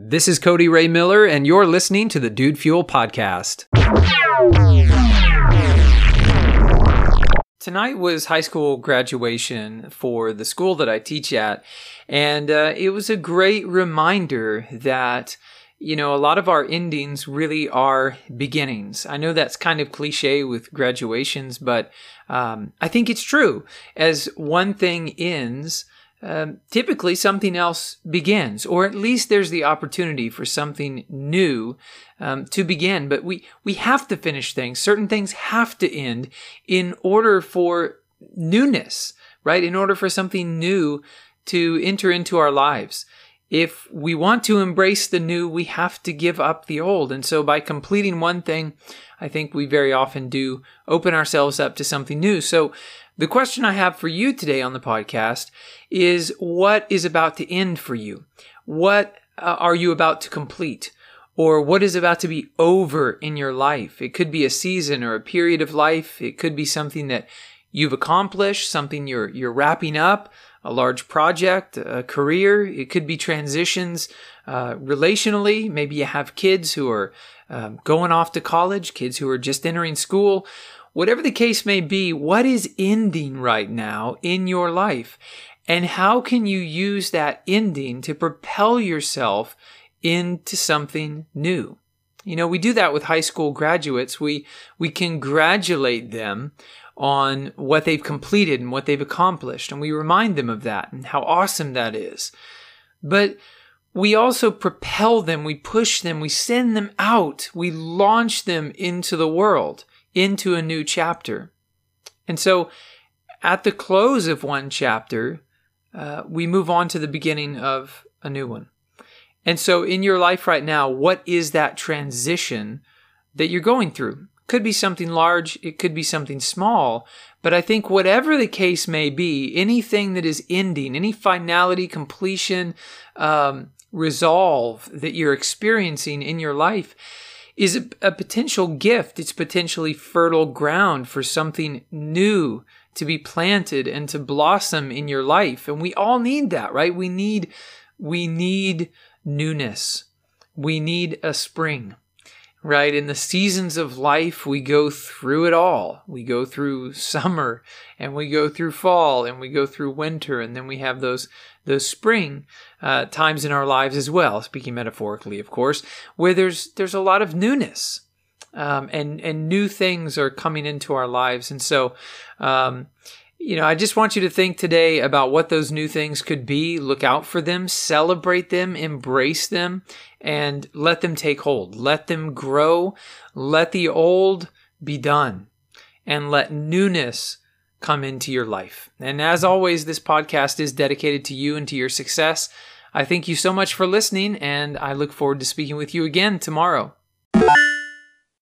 This is Cody Ray Miller, and you're listening to the Dude Fuel Podcast. Tonight was high school graduation for the school that I teach at, and uh, it was a great reminder that you know, a lot of our endings really are beginnings. I know that's kind of cliche with graduations, but um, I think it's true. As one thing ends, um, typically something else begins, or at least there's the opportunity for something new um, to begin. But we we have to finish things. Certain things have to end in order for newness, right? In order for something new to enter into our lives. If we want to embrace the new, we have to give up the old. And so by completing one thing, I think we very often do open ourselves up to something new. So the question I have for you today on the podcast is what is about to end for you? What uh, are you about to complete? Or what is about to be over in your life? It could be a season or a period of life. It could be something that you've accomplished, something you're, you're wrapping up, a large project, a career. It could be transitions uh, relationally. Maybe you have kids who are um, going off to college, kids who are just entering school, Whatever the case may be, what is ending right now in your life? And how can you use that ending to propel yourself into something new? You know, we do that with high school graduates. We, we congratulate them on what they've completed and what they've accomplished. And we remind them of that and how awesome that is. But we also propel them, we push them, we send them out, we launch them into the world into a new chapter. And so at the close of one chapter, uh, we move on to the beginning of a new one. And so in your life right now, what is that transition that you're going through? Could be something large, it could be something small, but I think whatever the case may be, anything that is ending, any finality, completion, um, resolve that you're experiencing in your life, is a, a potential gift. It's potentially fertile ground for something new to be planted and to blossom in your life. And we all need that, right? We need, we need newness. We need a spring right? In the seasons of life, we go through it all. We go through summer and we go through fall and we go through winter and then we have those those spring uh, times in our lives as well. Speaking metaphorically, of course, where there's there's a lot of newness. Um, and and new things are coming into our lives, and so um, you know, I just want you to think today about what those new things could be. Look out for them, celebrate them, embrace them, and let them take hold. Let them grow. Let the old be done, and let newness come into your life. And as always, this podcast is dedicated to you and to your success. I thank you so much for listening, and I look forward to speaking with you again tomorrow.